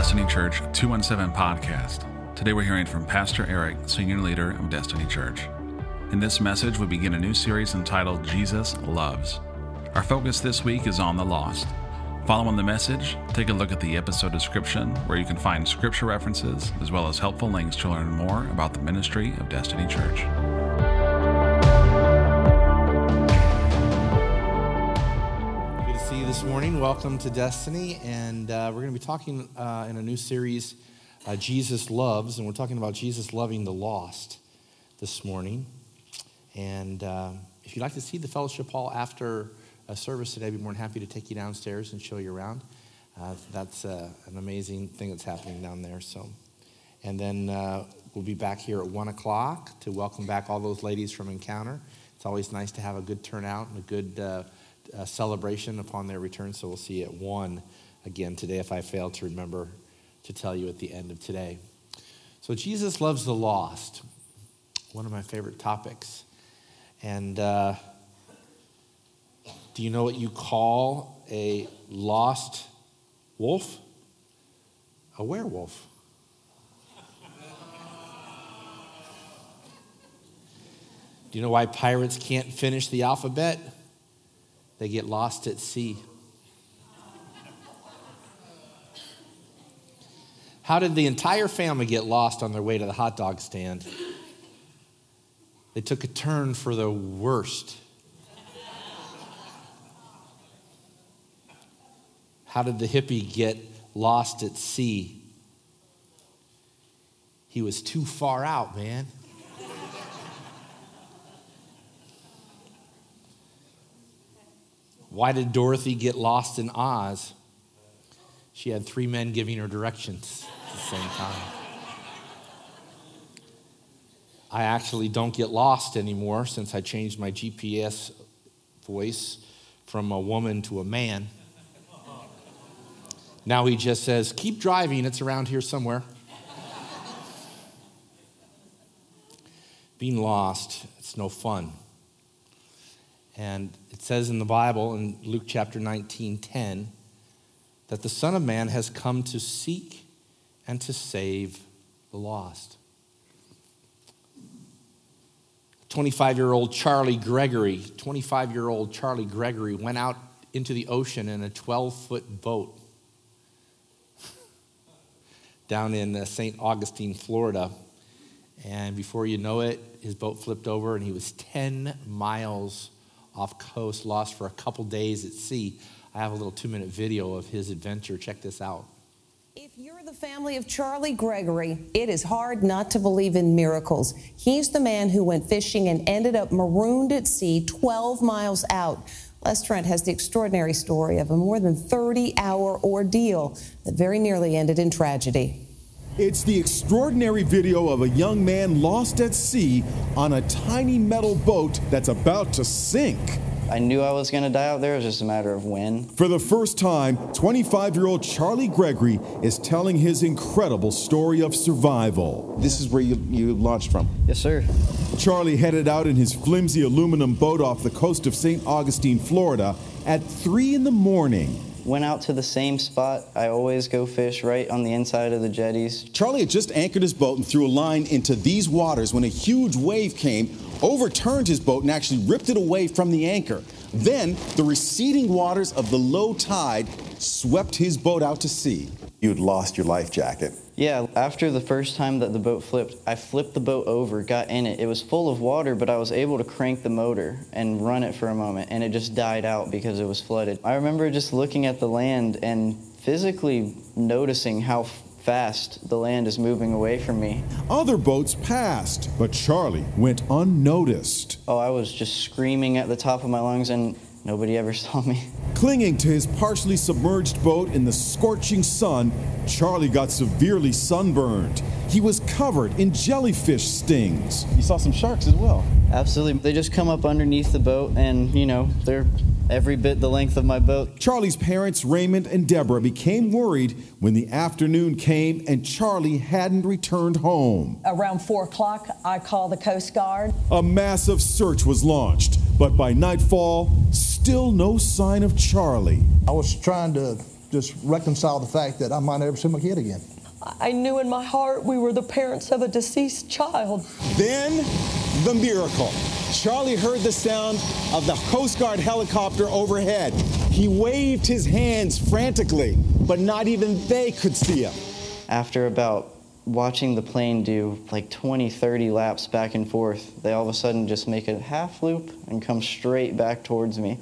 Destiny Church 217 podcast. Today we're hearing from Pastor Eric, senior leader of Destiny Church. In this message, we begin a new series entitled Jesus Loves. Our focus this week is on the lost. Following the message, take a look at the episode description where you can find scripture references as well as helpful links to learn more about the ministry of Destiny Church. This morning. Welcome to Destiny. And uh, we're going to be talking uh, in a new series, uh, Jesus Loves. And we're talking about Jesus loving the lost this morning. And uh, if you'd like to see the fellowship hall after a service today, I'd be more than happy to take you downstairs and show you around. Uh, that's uh, an amazing thing that's happening down there. So, and then we'll be back here at one o'clock to welcome back all those ladies from Encounter. It's always nice to have a good turnout and a good uh, celebration upon their return. So we'll see at one again today. If I fail to remember to tell you at the end of today. So Jesus loves the lost. One of my favorite topics. And uh, do you know what you call a lost wolf? A werewolf. Do you know why pirates can't finish the alphabet? They get lost at sea. How did the entire family get lost on their way to the hot dog stand? They took a turn for the worst. How did the hippie get lost at sea? He was too far out, man. Why did Dorothy get lost in Oz? She had three men giving her directions at the same time. I actually don't get lost anymore since I changed my GPS voice from a woman to a man. Now he just says, Keep driving, it's around here somewhere. Being lost, it's no fun. And it says in the Bible, in Luke chapter 19 10, that the Son of Man has come to seek and to save the lost. 25 year old Charlie Gregory, 25 year old Charlie Gregory went out into the ocean in a 12 foot boat down in uh, St. Augustine, Florida. And before you know it, his boat flipped over and he was 10 miles off coast, lost for a couple days at sea. I have a little two minute video of his adventure. Check this out. If you're the family of Charlie Gregory, it is hard not to believe in miracles. He's the man who went fishing and ended up marooned at sea 12 miles out. Les Trent has the extraordinary story of a more than 30 hour ordeal that very nearly ended in tragedy. It's the extraordinary video of a young man lost at sea on a tiny metal boat that's about to sink. I knew I was going to die out there. It was just a matter of when. For the first time, 25 year old Charlie Gregory is telling his incredible story of survival. This is where you, you launched from. Yes, sir. Charlie headed out in his flimsy aluminum boat off the coast of St. Augustine, Florida at 3 in the morning. Went out to the same spot. I always go fish right on the inside of the jetties. Charlie had just anchored his boat and threw a line into these waters when a huge wave came, overturned his boat, and actually ripped it away from the anchor. Then, the receding waters of the low tide swept his boat out to sea. you'd lost your life jacket. Yeah, after the first time that the boat flipped, I flipped the boat over, got in it. It was full of water, but I was able to crank the motor and run it for a moment, and it just died out because it was flooded. I remember just looking at the land and physically noticing how fast the land is moving away from me. Other boats passed, but Charlie went unnoticed. Oh, I was just screaming at the top of my lungs, and nobody ever saw me. Clinging to his partially submerged boat in the scorching sun, Charlie got severely sunburned. He was covered in jellyfish stings. You saw some sharks as well. Absolutely. They just come up underneath the boat, and, you know, they're every bit the length of my boat. Charlie's parents, Raymond and Deborah, became worried when the afternoon came and Charlie hadn't returned home. Around 4 o'clock, I called the Coast Guard. A massive search was launched, but by nightfall, still no sign of Charlie. I was trying to just reconcile the fact that I might never see my kid again. I knew in my heart we were the parents of a deceased child. Then, the miracle. Charlie heard the sound of the Coast Guard helicopter overhead. He waved his hands frantically, but not even they could see him. After about watching the plane do like 20, 30 laps back and forth, they all of a sudden just make a half loop and come straight back towards me.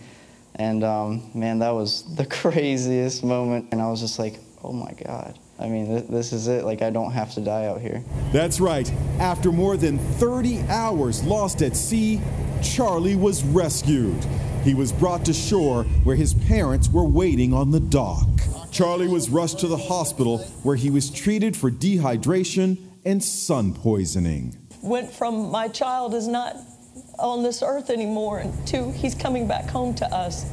And um, man, that was the craziest moment. And I was just like, oh my God. I mean, th- this is it. Like, I don't have to die out here. That's right. After more than 30 hours lost at sea, Charlie was rescued. He was brought to shore where his parents were waiting on the dock. Charlie was rushed to the hospital where he was treated for dehydration and sun poisoning. Went from my child is not on this earth anymore to he's coming back home to us.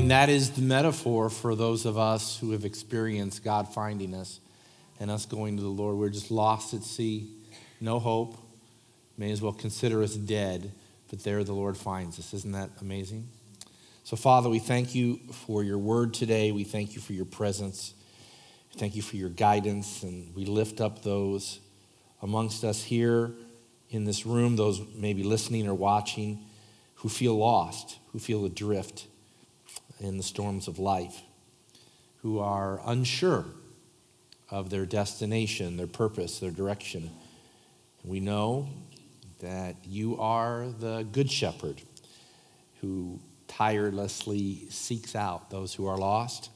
Mean, that is the metaphor for those of us who have experienced God finding us and us going to the Lord. We're just lost at sea, no hope. May as well consider us dead, but there the Lord finds us. Isn't that amazing? So, Father, we thank you for your word today. We thank you for your presence. Thank you for your guidance. And we lift up those amongst us here in this room, those maybe listening or watching, who feel lost, who feel adrift in the storms of life, who are unsure of their destination, their purpose, their direction. We know that you are the good shepherd who tirelessly seeks out those who are lost.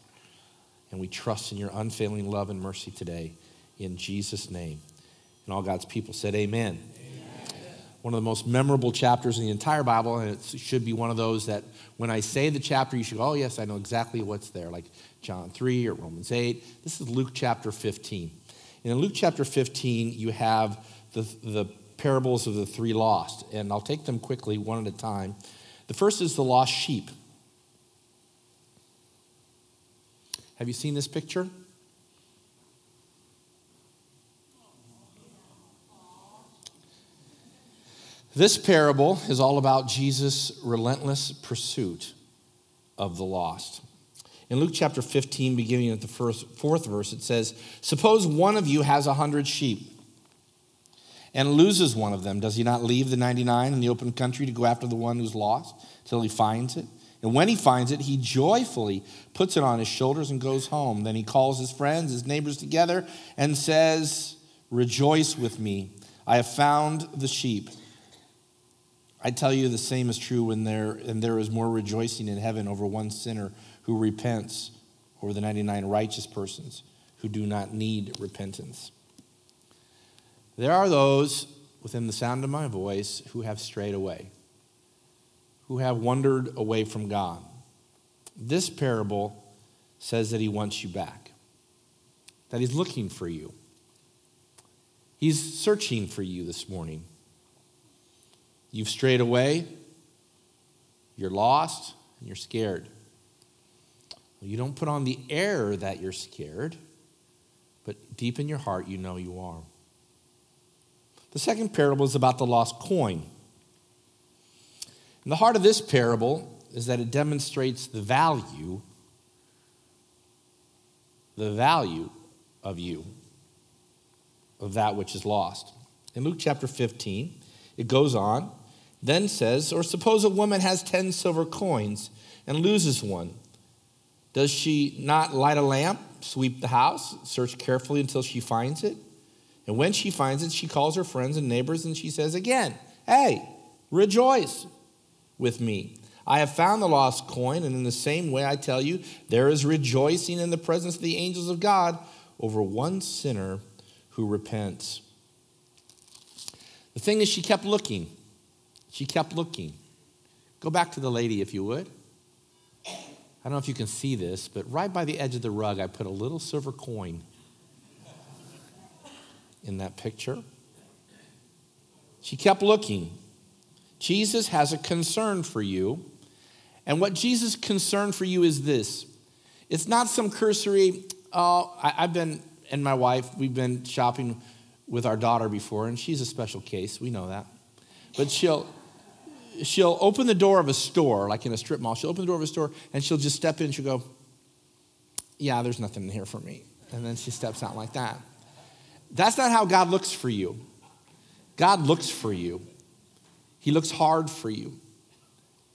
And we trust in your unfailing love and mercy today. In Jesus' name. And all God's people said, Amen. One of the most memorable chapters in the entire Bible, and it should be one of those that when I say the chapter, you should go, Oh, yes, I know exactly what's there, like John 3 or Romans 8. This is Luke chapter 15. And in Luke chapter 15, you have the, the parables of the three lost. And I'll take them quickly, one at a time. The first is the lost sheep. Have you seen this picture? This parable is all about Jesus' relentless pursuit of the lost. In Luke chapter 15, beginning at the first, fourth verse, it says, Suppose one of you has a hundred sheep and loses one of them. Does he not leave the 99 in the open country to go after the one who's lost till he finds it? And when he finds it, he joyfully puts it on his shoulders and goes home. Then he calls his friends, his neighbors together, and says, Rejoice with me. I have found the sheep. I tell you, the same is true when there, and there is more rejoicing in heaven over one sinner who repents over the 99 righteous persons who do not need repentance. There are those within the sound of my voice who have strayed away, who have wandered away from God. This parable says that he wants you back, that he's looking for you. He's searching for you this morning. You've strayed away, you're lost, and you're scared. Well, you don't put on the air that you're scared, but deep in your heart, you know you are. The second parable is about the lost coin. And the heart of this parable is that it demonstrates the value, the value of you, of that which is lost. In Luke chapter 15, it goes on, then says, Or suppose a woman has 10 silver coins and loses one. Does she not light a lamp, sweep the house, search carefully until she finds it? And when she finds it, she calls her friends and neighbors and she says again, Hey, rejoice with me. I have found the lost coin, and in the same way, I tell you, there is rejoicing in the presence of the angels of God over one sinner who repents. The thing is, she kept looking. She kept looking. Go back to the lady, if you would. I don't know if you can see this, but right by the edge of the rug, I put a little silver coin in that picture. She kept looking. Jesus has a concern for you. And what Jesus' concern for you is this it's not some cursory, oh, I, have been, and my wife, we've been shopping with our daughter before, and she's a special case. We know that. But she'll, she'll open the door of a store, like in a strip mall. She'll open the door of a store and she'll just step in. She'll go, Yeah, there's nothing in here for me. And then she steps out like that. That's not how God looks for you. God looks for you, He looks hard for you.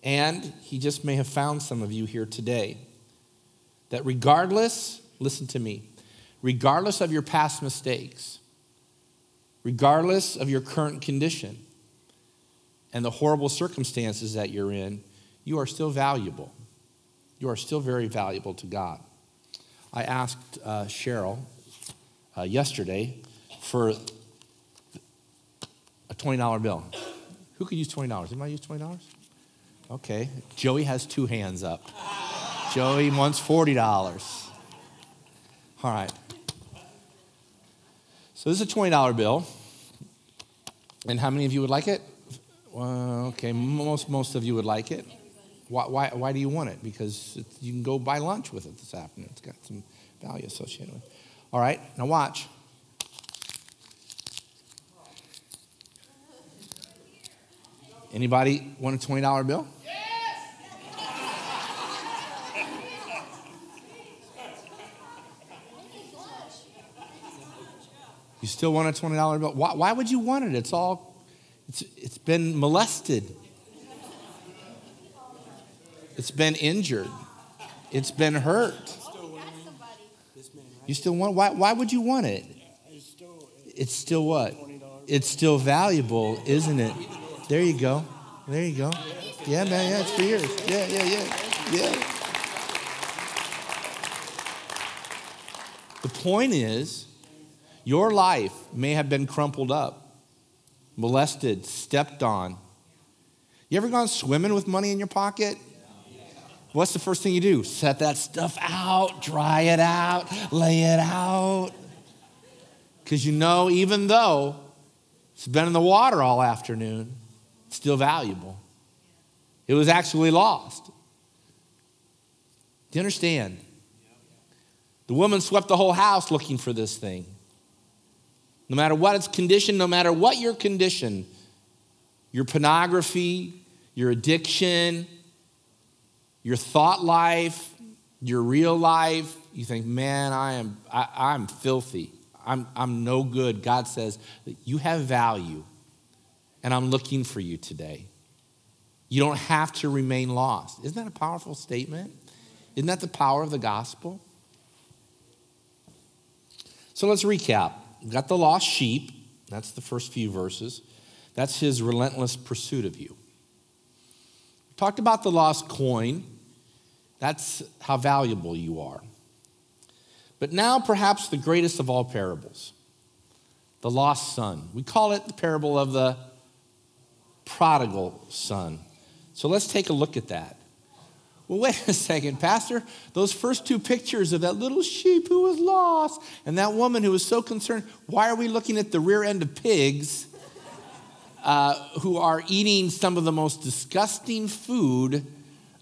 And He just may have found some of you here today that regardless, listen to me, regardless of your past mistakes, regardless of your current condition and the horrible circumstances that you're in, you are still valuable. You are still very valuable to God. I asked uh, Cheryl uh, yesterday for a $20 bill. Who could use $20? Anybody use $20? Okay. Joey has two hands up. Joey wants $40. All right. So this is a $20 bill. And how many of you would like it? Well, okay, most, most of you would like it. Why, why, why do you want it? Because you can go buy lunch with it this afternoon. It's got some value associated with it. All right, now watch. Anybody want a $20 bill? Yes! you still want a $20 bill? Why, why would you want it? It's all, it's, it's been molested. It's been injured. It's been hurt. You still want, why, why would you want it? It's still what? It's still valuable, isn't it? There you go. There you go. Yeah, man, yeah, it's for yours. Yeah, yeah, yeah, yeah. The point is, your life may have been crumpled up, molested, stepped on. You ever gone swimming with money in your pocket? What's the first thing you do? Set that stuff out, dry it out, lay it out. Because you know, even though it's been in the water all afternoon, it's still valuable. It was actually lost. Do you understand? The woman swept the whole house looking for this thing. No matter what its condition, no matter what your condition, your pornography, your addiction, your thought life, your real life, you think, man, I am I, I'm filthy. I'm, I'm no good. God says that you have value, and I'm looking for you today. You don't have to remain lost. Isn't that a powerful statement? Isn't that the power of the gospel? So let's recap. We've got the lost sheep. That's the first few verses. That's his relentless pursuit of you. We talked about the lost coin. That's how valuable you are. But now, perhaps the greatest of all parables the lost son. We call it the parable of the prodigal son. So let's take a look at that. Well, wait a second, Pastor. Those first two pictures of that little sheep who was lost and that woman who was so concerned, why are we looking at the rear end of pigs uh, who are eating some of the most disgusting food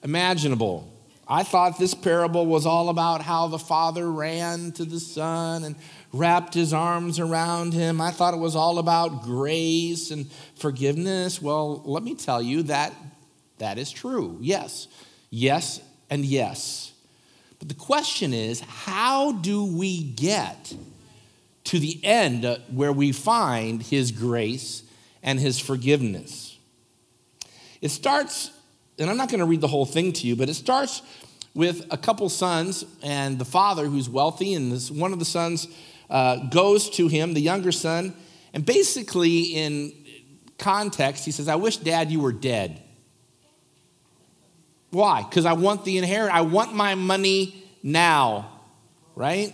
imaginable? I thought this parable was all about how the father ran to the son and wrapped his arms around him. I thought it was all about grace and forgiveness. Well, let me tell you that that is true. Yes. Yes and yes. But the question is how do we get to the end where we find his grace and his forgiveness? It starts and I'm not going to read the whole thing to you, but it starts with a couple sons and the father who's wealthy, and this, one of the sons uh, goes to him, the younger son, and basically, in context, he says, I wish, Dad, you were dead. Why? Because I want the inheritance. I want my money now, right?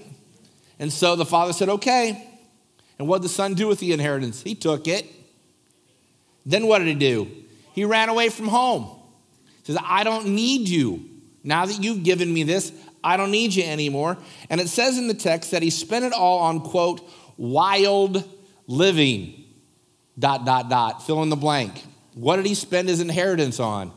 And so the father said, Okay. And what did the son do with the inheritance? He took it. Then what did he do? He ran away from home He says, I don't need you. Now that you've given me this, I don't need you anymore. And it says in the text that he spent it all on, quote, wild living, dot, dot, dot, fill in the blank. What did he spend his inheritance on?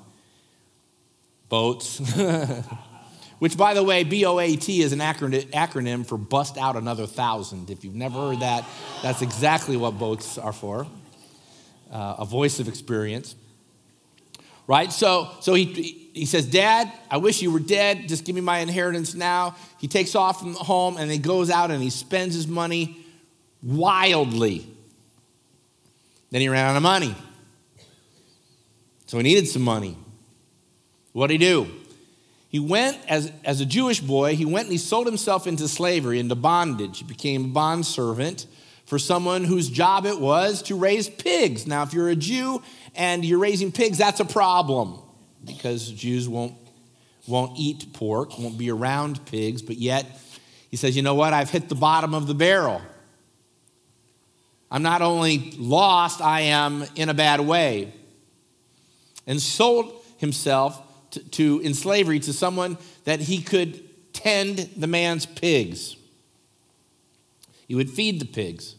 Boats. Which, by the way, B O A T is an acronym for bust out another thousand. If you've never heard that, that's exactly what boats are for uh, a voice of experience. right? So, so he, he says, Dad, I wish you were dead. Just give me my inheritance now. He takes off from home and he goes out and he spends his money wildly. Then he ran out of money. So he needed some money. What did he do? He went, as, as a Jewish boy, he went and he sold himself into slavery, into bondage. He became a bondservant for someone whose job it was to raise pigs. Now, if you're a Jew and you're raising pigs, that's a problem because Jews won't, won't eat pork, won't be around pigs, but yet he says, you know what? I've hit the bottom of the barrel. I'm not only lost, I am in a bad way. And sold himself to, to, in slavery to someone that he could tend the man's pigs. He would feed the pigs.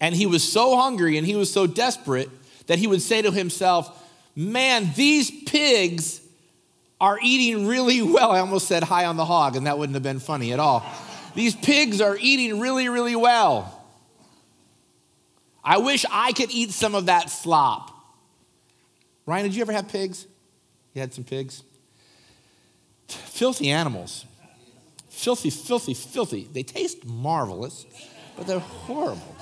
And he was so hungry and he was so desperate that he would say to himself, Man, these pigs are eating really well. I almost said high on the hog, and that wouldn't have been funny at all. These pigs are eating really, really well. I wish I could eat some of that slop. Ryan, did you ever have pigs? You had some pigs? Filthy animals. Filthy, filthy, filthy. They taste marvelous, but they're horrible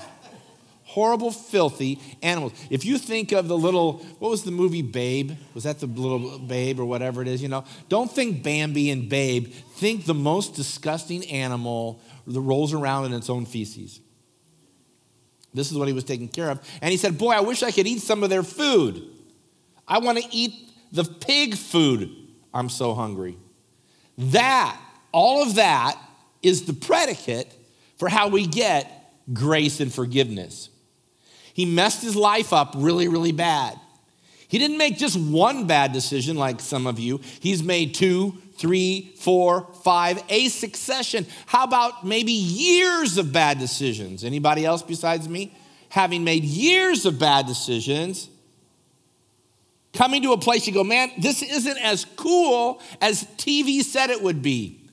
horrible, filthy animals. If you think of the little, what was the movie Babe? Was that the little babe or whatever it is? You know, don't think Bambi and Babe. Think the most disgusting animal that rolls around in its own feces. This is what he was taking care of. And he said, Boy, I wish I could eat some of their food. I want to eat the pig food. I'm so hungry. That, all of that, is the predicate for how we get grace and forgiveness. He messed his life up really, really bad. He didn't make just one bad decision like some of you. He's made two, three, four, five, a succession. How about maybe years of bad decisions? Anybody else besides me? Having made years of bad decisions, coming to a place you go, man, this isn't as cool as TV said it would be,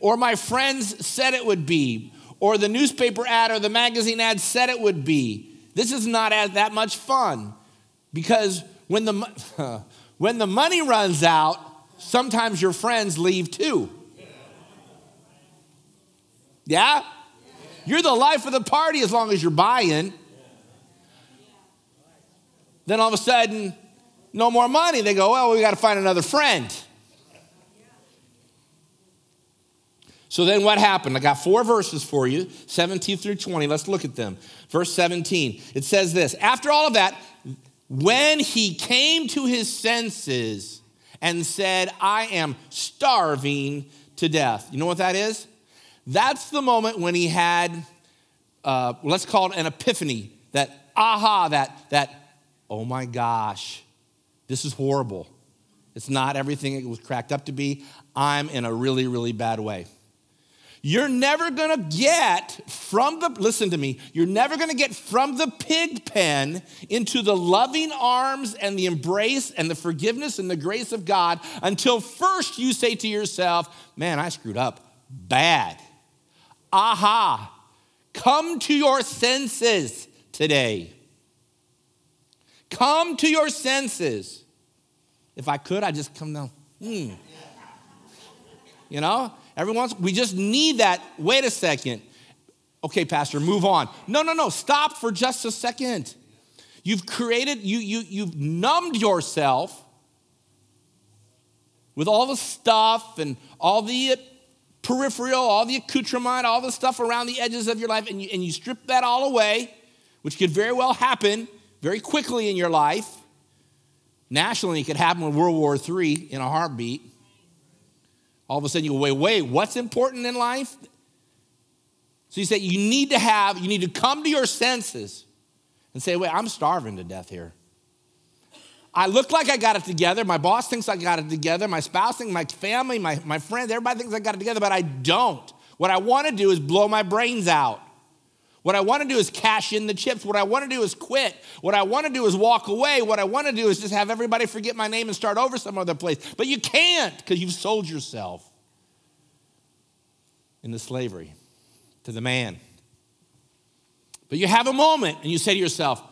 or my friends said it would be, or the newspaper ad or the magazine ad said it would be. This is not as, that much fun because when the, when the money runs out, sometimes your friends leave too. Yeah? You're the life of the party as long as you're buying. Then all of a sudden, no more money. They go, well, we got to find another friend. So then what happened? I got four verses for you, 17 through 20. Let's look at them. Verse 17, it says this After all of that, when he came to his senses and said, I am starving to death. You know what that is? That's the moment when he had, uh, let's call it an epiphany, that aha, that, that, oh my gosh, this is horrible. It's not everything it was cracked up to be. I'm in a really, really bad way. You're never gonna get from the, listen to me, you're never gonna get from the pig pen into the loving arms and the embrace and the forgiveness and the grace of God until first you say to yourself, man, I screwed up bad. Aha, come to your senses today. Come to your senses. If I could, I'd just come down. Hmm. You know? Every once, we just need that. Wait a second. Okay, Pastor, move on. No, no, no. Stop for just a second. You've created, you, you, you've numbed yourself with all the stuff and all the peripheral, all the accoutrement, all the stuff around the edges of your life, and you, and you strip that all away, which could very well happen very quickly in your life. Nationally, it could happen with World War III in a heartbeat. All of a sudden you go, wait, wait, what's important in life? So you say you need to have, you need to come to your senses and say, wait, I'm starving to death here. I look like I got it together. My boss thinks I got it together. My spouse thinks, my family, my, my friends, everybody thinks I got it together, but I don't. What I want to do is blow my brains out. What I want to do is cash in the chips. What I want to do is quit. What I want to do is walk away. What I want to do is just have everybody forget my name and start over some other place. But you can't because you've sold yourself into slavery to the man. But you have a moment and you say to yourself,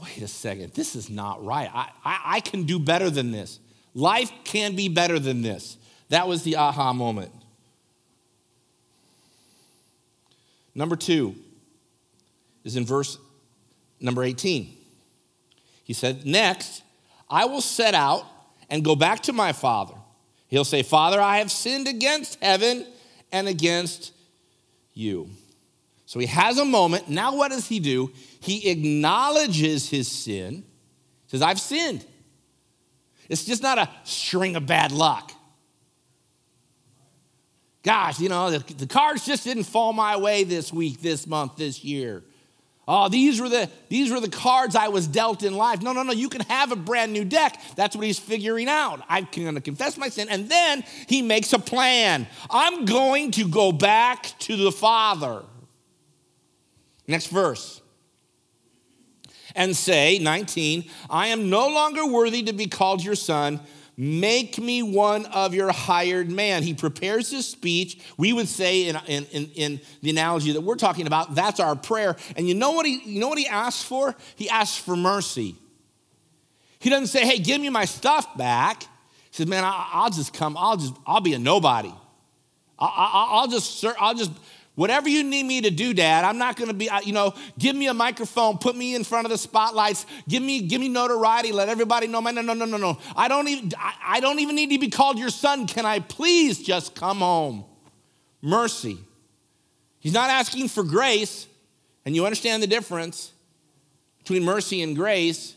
wait a second, this is not right. I, I, I can do better than this. Life can be better than this. That was the aha moment. Number two is in verse number 18. He said, Next, I will set out and go back to my father. He'll say, Father, I have sinned against heaven and against you. So he has a moment. Now, what does he do? He acknowledges his sin, says, I've sinned. It's just not a string of bad luck. Gosh, you know, the, the cards just didn't fall my way this week, this month, this year. Oh, these were the these were the cards I was dealt in life. No, no, no. You can have a brand new deck. That's what he's figuring out. I'm going to confess my sin, and then he makes a plan. I'm going to go back to the Father. Next verse. And say, 19, I am no longer worthy to be called your son Make me one of your hired man. He prepares his speech. We would say in, in, in, in, the analogy that we're talking about, that's our prayer. And you know what he, you know what he asks for? He asks for mercy. He doesn't say, hey, give me my stuff back. He says, man, I, will just come, I'll just, I'll be a nobody. I, will just, I'll just Whatever you need me to do, Dad, I'm not to be, you know, give me a microphone, put me in front of the spotlights, give me, give me notoriety, let everybody know. No, no, no, no, no. I don't even, I don't even need to be called your son. Can I please just come home? Mercy. He's not asking for grace, and you understand the difference between mercy and grace.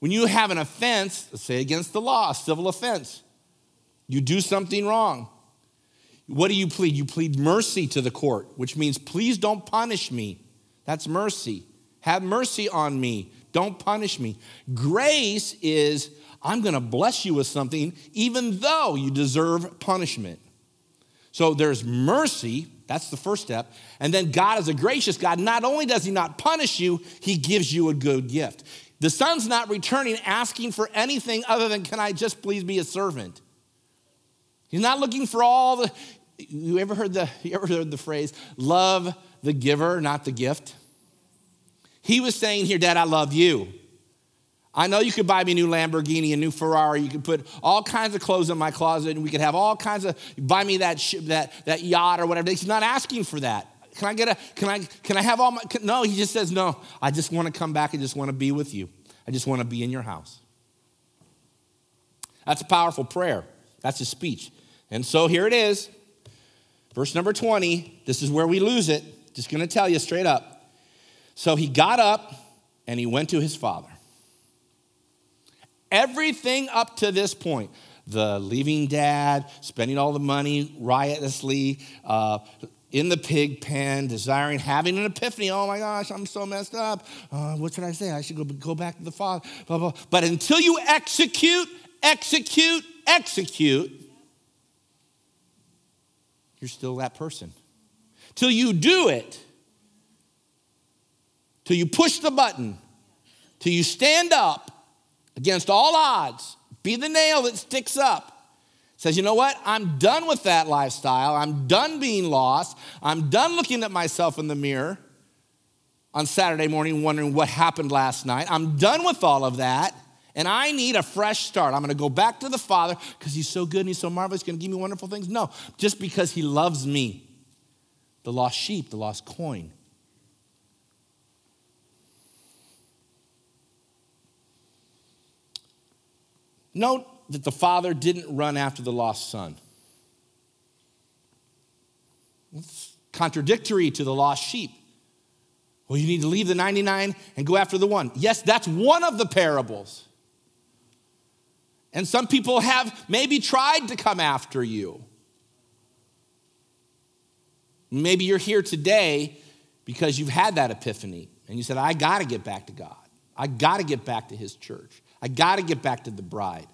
When you have an offense, let's say against the law, a civil offense, you do something wrong. What do you plead? You plead mercy to the court, which means please don't punish me. That's mercy. Have mercy on me. Don't punish me. Grace is I'm going to bless you with something even though you deserve punishment. So there's mercy, that's the first step. And then God is a gracious God. Not only does He not punish you, He gives you a good gift. The son's not returning asking for anything other than, can I just please be a servant? He's not looking for all the, you ever heard the, you ever heard the phrase, love the giver, not the gift? He was saying here, Dad, I love you. I know you could buy me a new Lamborghini, a new Ferrari. You could put all kinds of clothes in my closet, and we could have all kinds of buy me that that that yacht or whatever. He's not asking for that. Can I get a? Can I? Can I have all my? Can, no, he just says no. I just want to come back. I just want to be with you. I just want to be in your house. That's a powerful prayer. That's his speech. And so here it is. Verse number 20, this is where we lose it. Just gonna tell you straight up. So he got up and he went to his father. Everything up to this point, the leaving dad, spending all the money riotously, uh, in the pig pen, desiring, having an epiphany. Oh my gosh, I'm so messed up. Uh, what should I say? I should go, go back to the Father. Blah, blah. But until you execute, execute, execute, you're still that person. Till you do it, till you push the button, till you stand up against all odds, be the nail that sticks up. Says, you know what? I'm done with that lifestyle. I'm done being lost. I'm done looking at myself in the mirror on Saturday morning wondering what happened last night. I'm done with all of that and I need a fresh start. I'm going to go back to the Father because He's so good and He's so marvelous, He's going to give me wonderful things. No, just because He loves me. The lost sheep, the lost coin. Note that the father didn't run after the lost son. It's contradictory to the lost sheep. Well, you need to leave the 99 and go after the one. Yes, that's one of the parables. And some people have maybe tried to come after you. Maybe you're here today because you've had that epiphany and you said, I got to get back to God. I got to get back to His church. I got to get back to the bride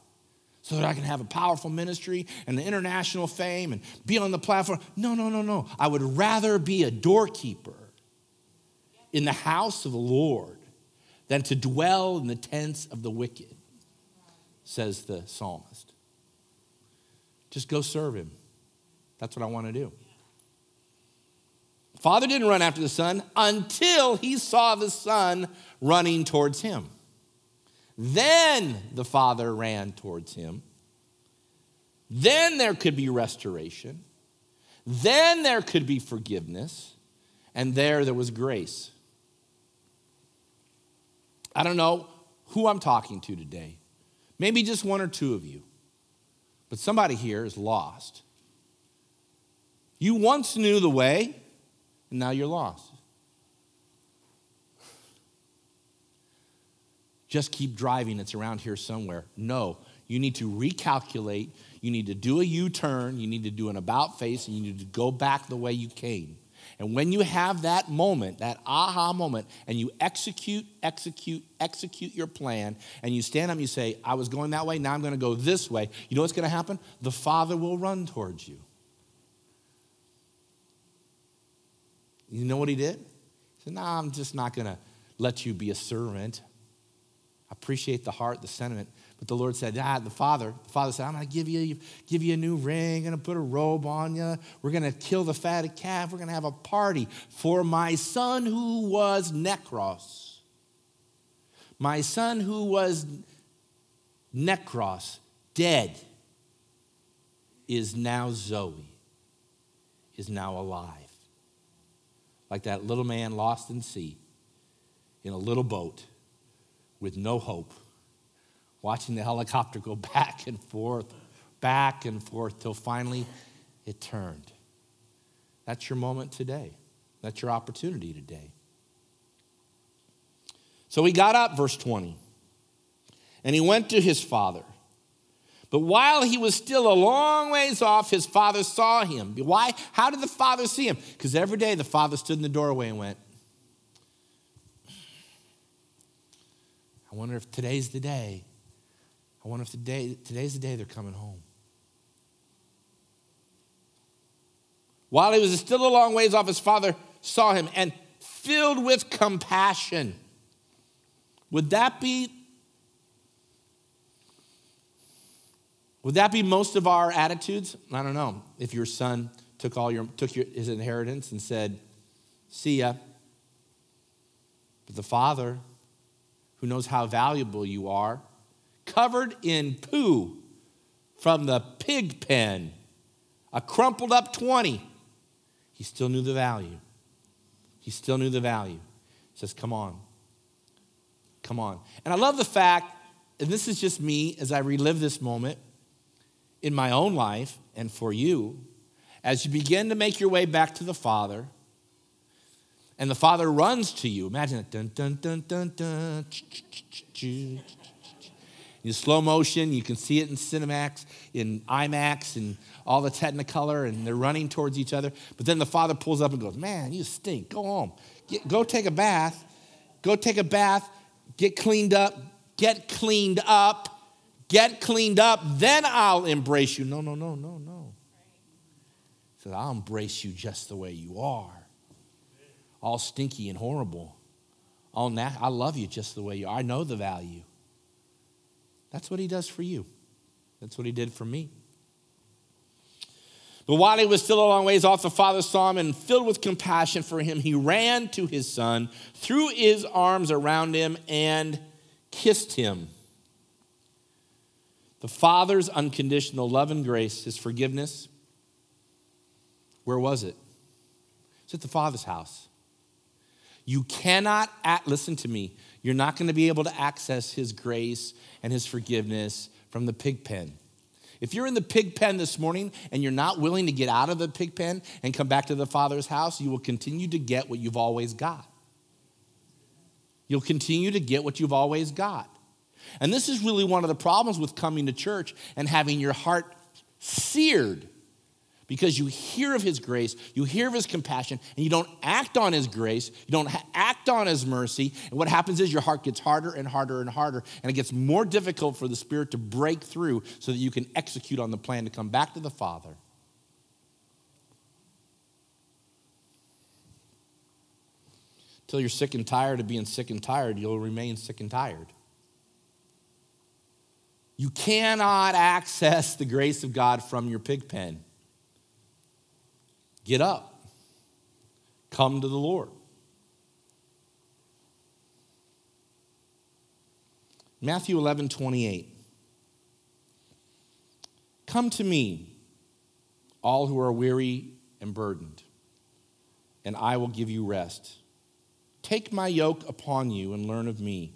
so that I can have a powerful ministry and the international fame and be on the platform. No, no, no, no. I would rather be a doorkeeper in the house of the Lord than to dwell in the tents of the wicked says the psalmist. Just go serve him. That's what I want to do. Father didn't run after the son until he saw the son running towards him. Then the father ran towards him. Then there could be restoration. Then there could be forgiveness. And there, there was grace. I don't know who I'm talking to today. Maybe just one or two of you. But somebody here is lost. You once knew the way, and now you're lost. Just keep driving, it's around here somewhere. No, you need to recalculate. You need to do a U turn. You need to do an about face, and you need to go back the way you came. And when you have that moment, that aha moment, and you execute, execute, execute your plan, and you stand up and you say, I was going that way, now I'm going to go this way, you know what's going to happen? The Father will run towards you. You know what he did? He said, No, nah, I'm just not going to let you be a servant. I appreciate the heart, the sentiment. But the Lord said, Ah, the Father, the Father said, I'm going to give you, give you a new ring, I'm going to put a robe on you. We're going to kill the fatted calf. We're going to have a party for my son who was Necros. My son who was Necros, dead, is now Zoe, is now alive like that little man lost in sea in a little boat with no hope, watching the helicopter go back and forth, back and forth, till finally it turned. That's your moment today. That's your opportunity today. So he got up, verse 20, and he went to his father. But while he was still a long ways off, his father saw him. Why? How did the father see him? Because every day the father stood in the doorway and went, I wonder if today's the day. I wonder if today, today's the day they're coming home. While he was still a long ways off, his father saw him and filled with compassion. Would that be Would that be most of our attitudes? I don't know. If your son took all your took your, his inheritance and said, "See ya," but the father, who knows how valuable you are, covered in poo from the pig pen, a crumpled up twenty, he still knew the value. He still knew the value. He says, "Come on, come on." And I love the fact, and this is just me as I relive this moment in my own life and for you, as you begin to make your way back to the Father, and the Father runs to you. Imagine it. Dun, dun, dun, dun, dun. In slow motion, you can see it in Cinemax, in IMAX, and all the Technicolor, and they're running towards each other. But then the father pulls up and goes, Man, you stink. Go home. Get, go take a bath. Go take a bath. Get cleaned up. Get cleaned up get cleaned up, then I'll embrace you. No, no, no, no, no. He said, I'll embrace you just the way you are. All stinky and horrible. All na- I love you just the way you are. I know the value. That's what he does for you. That's what he did for me. But while he was still a long ways off, the father saw him and, filled with compassion for him, he ran to his son, threw his arms around him, and kissed him. The Father's unconditional love and grace, His forgiveness, where was it? It's at the Father's house. You cannot, act, listen to me, you're not going to be able to access His grace and His forgiveness from the pig pen. If you're in the pig pen this morning and you're not willing to get out of the pig pen and come back to the Father's house, you will continue to get what you've always got. You'll continue to get what you've always got. And this is really one of the problems with coming to church and having your heart seared because you hear of his grace, you hear of his compassion, and you don't act on his grace, you don't act on his mercy. And what happens is your heart gets harder and harder and harder, and it gets more difficult for the Spirit to break through so that you can execute on the plan to come back to the Father. Until you're sick and tired of being sick and tired, you'll remain sick and tired. You cannot access the grace of God from your pig pen. Get up. come to the Lord. Matthew 11, 28. Come to me, all who are weary and burdened, and I will give you rest. Take my yoke upon you and learn of me,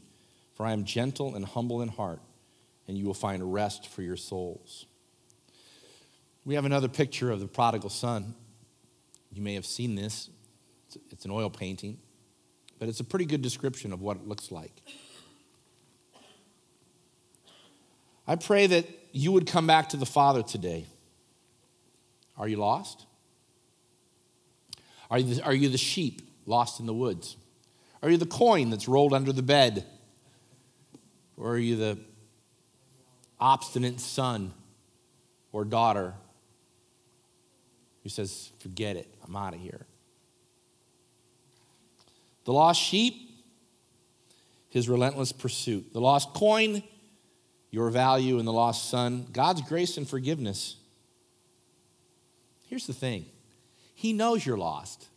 for I am gentle and humble in heart, and you will find rest for your souls. We have another picture of the prodigal son. You may have seen this. It's an oil painting, but it's a pretty good description of what it looks like. I pray that you would come back to the Father today. Are you lost? Are you the, are you the sheep lost in the woods? Are you the coin that's rolled under the bed? Or are you the obstinate son or daughter who says, Forget it, I'm out of here? The lost sheep, his relentless pursuit. The lost coin, your value, and the lost son, God's grace and forgiveness. Here's the thing He knows you're lost.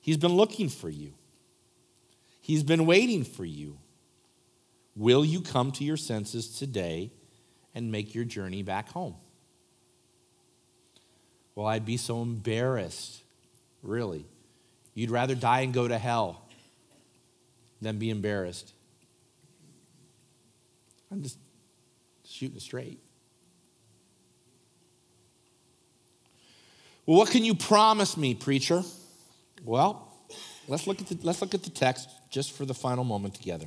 He's been looking for you, He's been waiting for you. Will you come to your senses today and make your journey back home? Well, I'd be so embarrassed, really. You'd rather die and go to hell than be embarrassed. I'm just shooting straight. Well, what can you promise me, preacher? Well, let's look at the, let's look at the text just for the final moment together.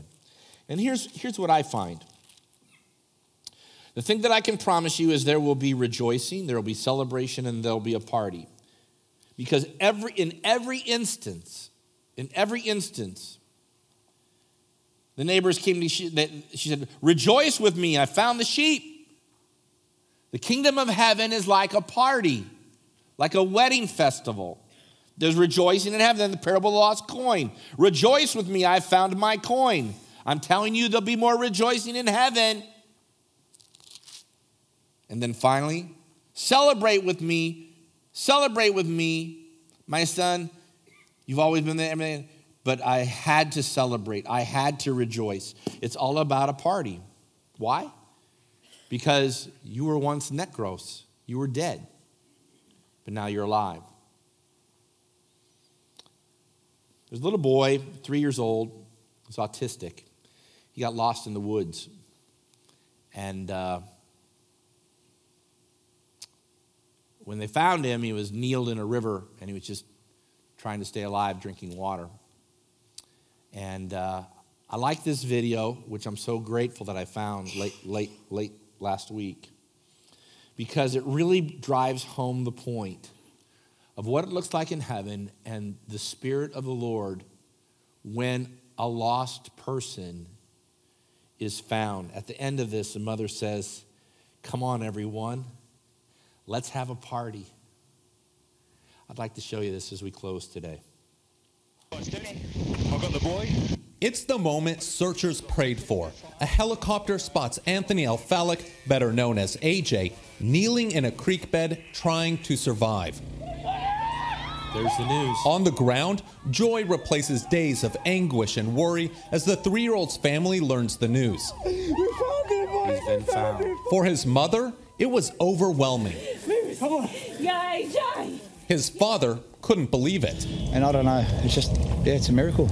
And here's, here's what I find. The thing that I can promise you is there will be rejoicing, there will be celebration, and there'll be a party. Because every, in every instance, in every instance, the neighbors came to me, she, she said, Rejoice with me, I found the sheep. The kingdom of heaven is like a party, like a wedding festival. There's rejoicing in heaven. Then the parable of the lost coin. Rejoice with me, I found my coin. I'm telling you, there'll be more rejoicing in heaven. And then finally, celebrate with me. Celebrate with me, my son. You've always been there, but I had to celebrate. I had to rejoice. It's all about a party. Why? Because you were once necros, you were dead, but now you're alive. There's a little boy, three years old, he's autistic. He got lost in the woods. And uh, when they found him, he was kneeled in a river and he was just trying to stay alive, drinking water. And uh, I like this video, which I'm so grateful that I found late, late, late last week, because it really drives home the point of what it looks like in heaven and the Spirit of the Lord when a lost person is found. At the end of this, the mother says, Come on, everyone, let's have a party. I'd like to show you this as we close today. I've got the boy. It's the moment searchers prayed for. A helicopter spots Anthony Elfalak, better known as AJ, kneeling in a creek bed trying to survive. There's the news. On the ground, joy replaces days of anguish and worry as the three year old's family learns the news. He's been found. For his mother, it was overwhelming. Yay, His father couldn't believe it. And I don't know, it's just, yeah, it's a miracle.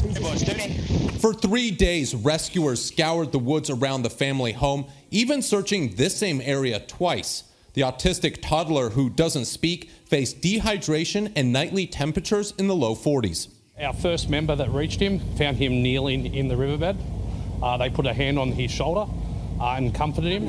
For three days, rescuers scoured the woods around the family home, even searching this same area twice. The autistic toddler who doesn't speak faced dehydration and nightly temperatures in the low 40s. Our first member that reached him found him kneeling in the riverbed. Uh, they put a hand on his shoulder and comforted him.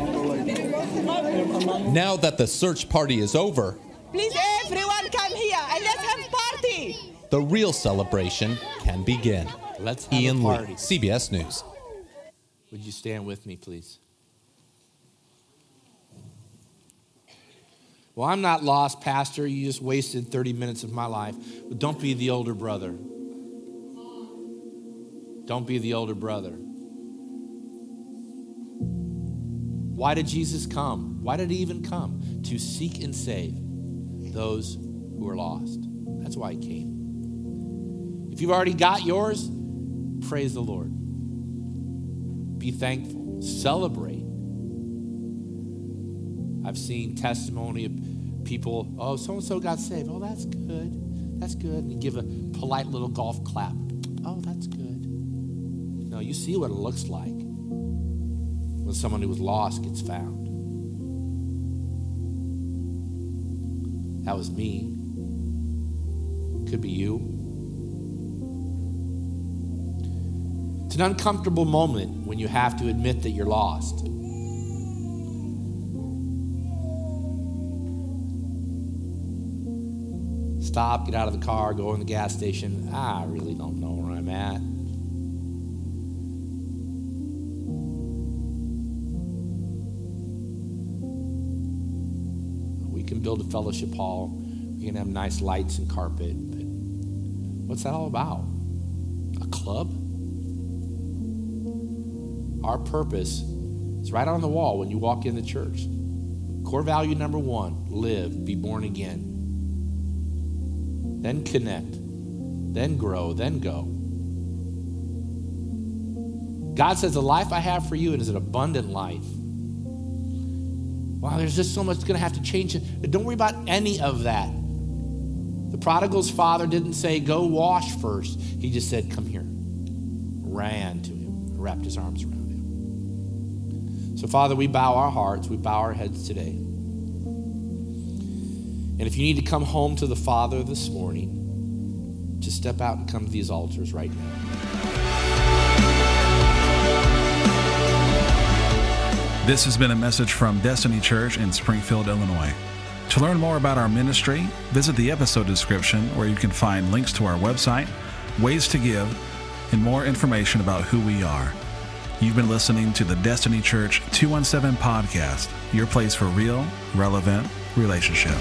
Now that the search party is over, Please, everyone come here and let's have a party. the real celebration can begin. Let's have Ian a Lee. CBS News. Would you stand with me, please? Well, I'm not lost, Pastor. You just wasted 30 minutes of my life. But don't be the older brother. Don't be the older brother. Why did Jesus come? Why did he even come? To seek and save those who are lost. That's why he came. If you've already got yours, praise the Lord. Be thankful. Celebrate. I've seen testimony of people, oh, so and so got saved. Oh, that's good. That's good. And you give a polite little golf clap. Oh, that's good. No, you see what it looks like when someone who was lost gets found. That was me. Could be you. It's an uncomfortable moment when you have to admit that you're lost. Stop, get out of the car, go in the gas station. I really don't know where I'm at. Build a fellowship hall. We can have nice lights and carpet. But what's that all about? A club? Our purpose is right on the wall when you walk in the church. Core value number one live, be born again. Then connect, then grow, then go. God says, The life I have for you is an abundant life. Wow, there's just so much going to have to change. Don't worry about any of that. The prodigal's father didn't say, Go wash first. He just said, Come here. Ran to him, wrapped his arms around him. So, Father, we bow our hearts, we bow our heads today. And if you need to come home to the Father this morning, just step out and come to these altars right now. This has been a message from Destiny Church in Springfield, Illinois. To learn more about our ministry, visit the episode description where you can find links to our website, ways to give, and more information about who we are. You've been listening to the Destiny Church 217 podcast, your place for real, relevant relationship.